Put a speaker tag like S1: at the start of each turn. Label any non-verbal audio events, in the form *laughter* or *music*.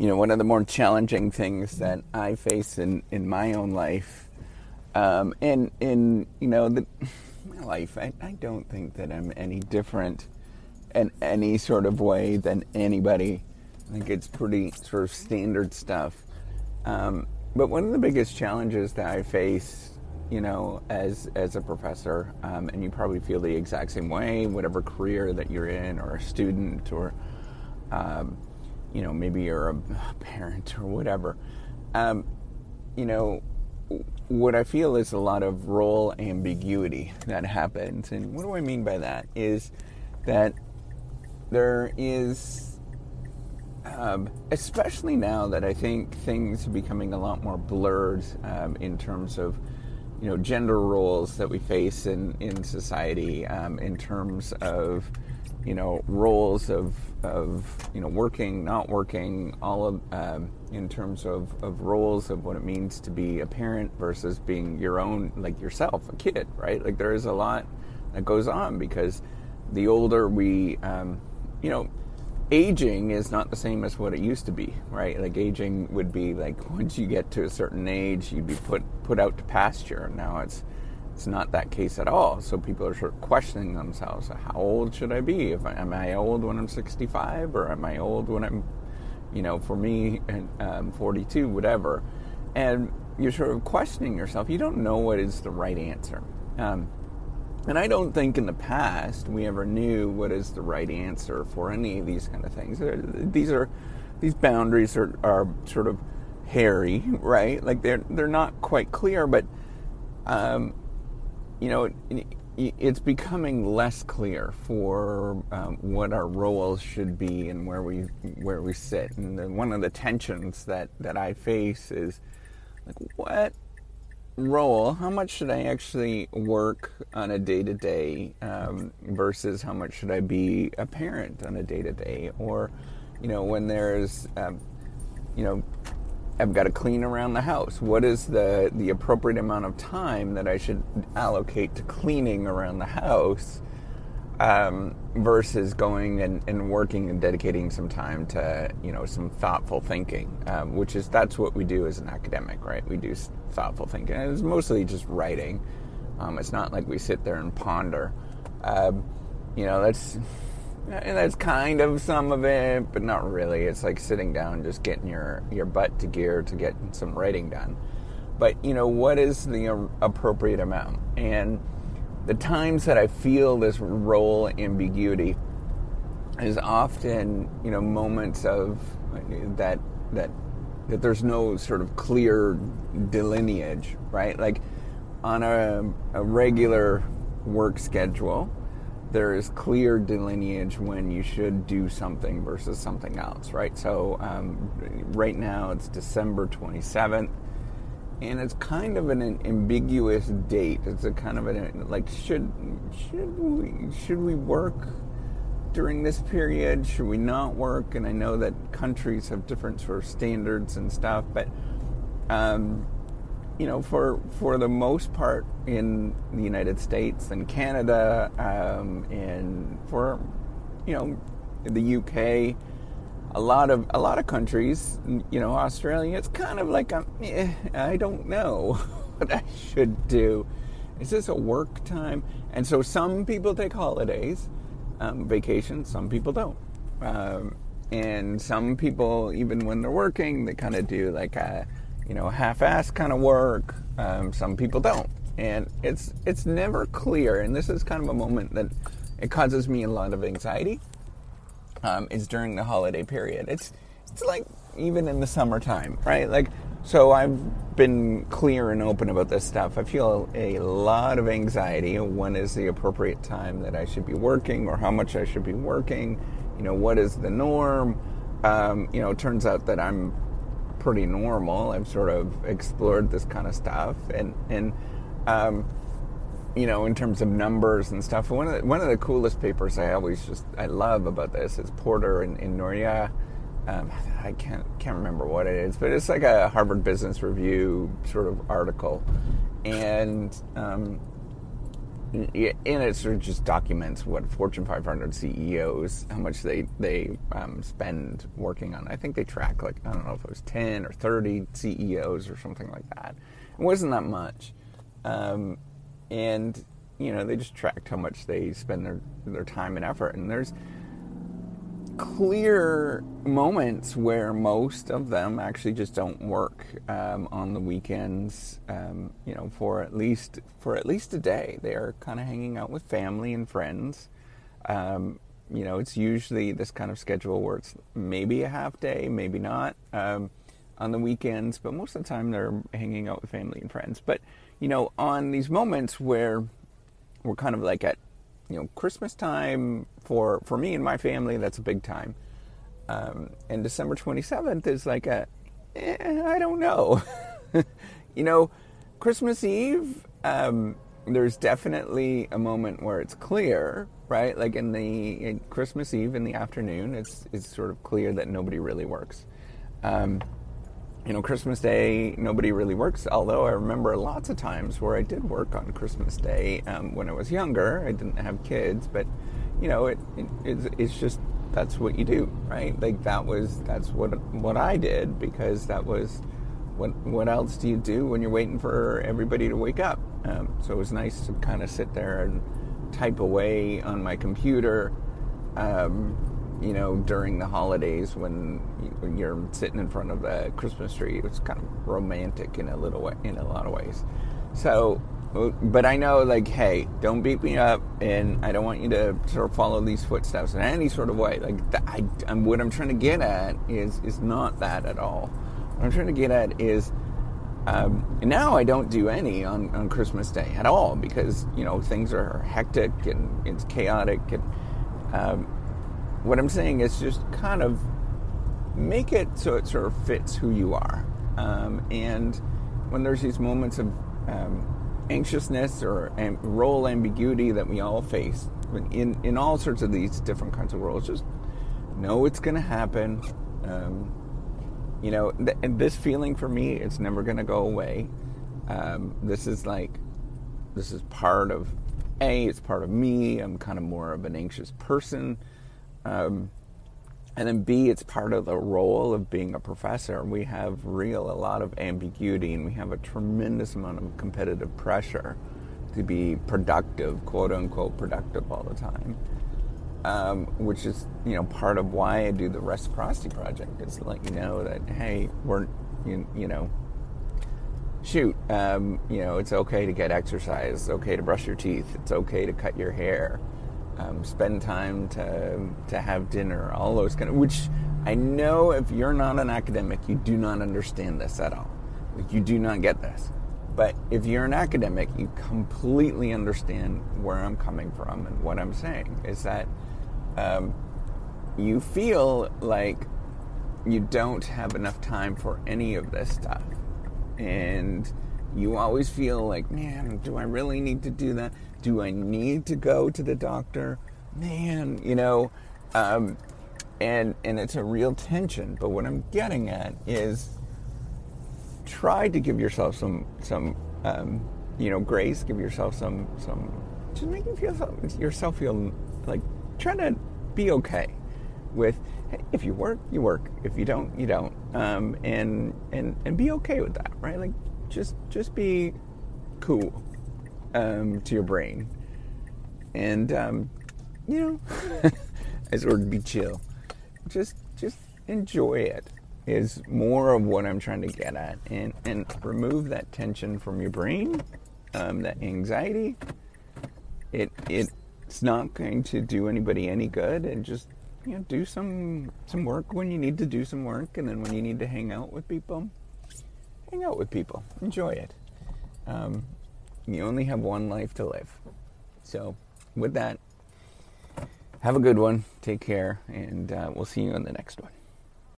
S1: you know, one of the more challenging things that I face in, in my own life, um, and in you know the, my life, I, I don't think that I'm any different in any sort of way than anybody. I think it's pretty sort of standard stuff. Um, but one of the biggest challenges that I face, you know, as as a professor, um, and you probably feel the exact same way, whatever career that you're in, or a student, or um, you know, maybe you're a parent or whatever. Um, you know, what I feel is a lot of role ambiguity that happens, and what do I mean by that? Is that there is, um, especially now that I think things are becoming a lot more blurred um, in terms of, you know, gender roles that we face in in society, um, in terms of, you know, roles of of you know working, not working, all of um, in terms of, of roles of what it means to be a parent versus being your own like yourself, a kid, right? Like there is a lot that goes on because the older we um, you know, aging is not the same as what it used to be, right? Like aging would be like once you get to a certain age, you'd be put put out to pasture. Now it's it's not that case at all. So people are sort of questioning themselves: How old should I be? If I, am I old when I'm 65, or am I old when I'm, you know, for me, um, 42, whatever? And you're sort of questioning yourself. You don't know what is the right answer. Um, and I don't think in the past we ever knew what is the right answer for any of these kind of things. These are these boundaries are, are sort of hairy, *laughs* right? Like they're they're not quite clear, but um, you know, it's becoming less clear for um, what our roles should be and where we where we sit. And one of the tensions that that I face is like, what role, how much should I actually work on a day to day versus how much should I be a parent on a day to day? Or, you know, when there's, um, you know, I've got to clean around the house. What is the, the appropriate amount of time that I should allocate to cleaning around the house? um, versus going and, and, working and dedicating some time to you know some thoughtful thinking, um, which is that's what we do as an academic, right? We do thoughtful thinking. And it's mostly just writing. Um, it's not like we sit there and ponder. Um, you know, that's and that's kind of some of it, but not really. It's like sitting down, just getting your your butt to gear to get some writing done. But you know, what is the appropriate amount and the times that I feel this role ambiguity is often, you know, moments of that that that there's no sort of clear delineage, right? Like on a, a regular work schedule, there is clear delineage when you should do something versus something else, right? So um, right now it's December 27th and it's kind of an, an, ambiguous date. It's a kind of an like should should we should we work during this period? Should we not work? And I know that countries have different sort of standards and stuff, but um, you know, for for the most part in the United States and Canada, um, and for you know the UK a lot of a lot of countries, you know, Australia, it's kind of like I'm, eh, I don't know *laughs* what I should do. Is this a work time? And so some people take holidays, um, vacations. Some people don't. Um, and some people, even when they're working, they kind of do like a, you know, half-ass kind of work. Um, some people don't, and it's it's never clear. And this is kind of a moment that it causes me a lot of anxiety um, is during the holiday period. It's it's like even in the summertime, right? Like so I've been clear and open about this stuff. I feel a lot of anxiety. When is the appropriate time that I should be working, or how much I should be working? You know, what is the norm? Um, you know, it turns out that I'm pretty normal. I've sort of explored this kind of stuff, and and um, you know, in terms of numbers and stuff. One of the, one of the coolest papers I always just I love about this is Porter and, and Nohria. Um, I can't can't remember what it is, but it's like a Harvard Business Review sort of article, and um, and it sort of just documents what Fortune 500 CEOs how much they they um, spend working on. I think they track like I don't know if it was 10 or 30 CEOs or something like that. It wasn't that much, um, and you know they just tracked how much they spend their their time and effort. And there's clear moments where most of them actually just don't work um, on the weekends. Um, you know, for at least for at least a day, they are kind of hanging out with family and friends. Um, you know, it's usually this kind of schedule where it's maybe a half day, maybe not um, on the weekends, but most of the time they're hanging out with family and friends. But you know, on these moments where we're kind of like at you know, Christmas time for for me and my family, that's a big time. Um, and December 27th is like a, eh, I don't know. *laughs* you know, Christmas Eve, um, there's definitely a moment where it's clear, right? Like in the in Christmas Eve in the afternoon, it's it's sort of clear that nobody really works. Um, you know, Christmas Day, nobody really works. Although I remember lots of times where I did work on Christmas Day um, when I was younger. I didn't have kids, but you know, it, it it's, it's just that's what you do, right? Like that was that's what what I did because that was what what else do you do when you're waiting for everybody to wake up? Um, so it was nice to kind of sit there and type away on my computer. Um, you know, during the holidays when, you're sitting in front of a Christmas tree. It's kind of romantic in a little way, in a lot of ways. So, but I know, like, hey, don't beat me up, and I don't want you to sort of follow these footsteps in any sort of way. Like, I, I'm, what I'm trying to get at is is not that at all. What I'm trying to get at is. Um, now I don't do any on, on Christmas Day at all because you know things are hectic and it's chaotic and um, what I'm saying is just kind of make it so it sort of fits who you are. Um, and when there's these moments of um, anxiousness or role ambiguity that we all face in, in all sorts of these different kinds of roles, just know it's going to happen. Um, you know, th- and this feeling for me, it's never going to go away. Um, this is like, this is part of, A, it's part of me. I'm kind of more of an anxious person. Um, and then B, it's part of the role of being a professor. We have real a lot of ambiguity, and we have a tremendous amount of competitive pressure to be productive, quote unquote, productive all the time. Um, which is, you know, part of why I do the Reciprocity Project is to let you know that hey, we're, you, you know, shoot, um, you know, it's okay to get exercise. It's okay to brush your teeth. It's okay to cut your hair um, spend time to to have dinner, all those kind of. Which I know if you're not an academic, you do not understand this at all. Like you do not get this. But if you're an academic, you completely understand where I'm coming from and what I'm saying is that um, you feel like you don't have enough time for any of this stuff. And you always feel like, man, do I really need to do that? Do I need to go to the doctor? Man, you know, um, and and it's a real tension. But what I'm getting at is try to give yourself some some um, you know grace. Give yourself some some just make you feel yourself feel like try to be okay with if you work you work if you don't you don't um, and and and be okay with that right like just just be cool um, to your brain, and um, you know, *laughs* as or be chill. Just just enjoy it is more of what I'm trying to get at, and and remove that tension from your brain, um, that anxiety. It it's not going to do anybody any good, and just you know do some some work when you need to do some work, and then when you need to hang out with people, hang out with people, enjoy it. Um, you only have one life to live. So, with that, have a good one. Take care, and uh, we'll see you in the next one.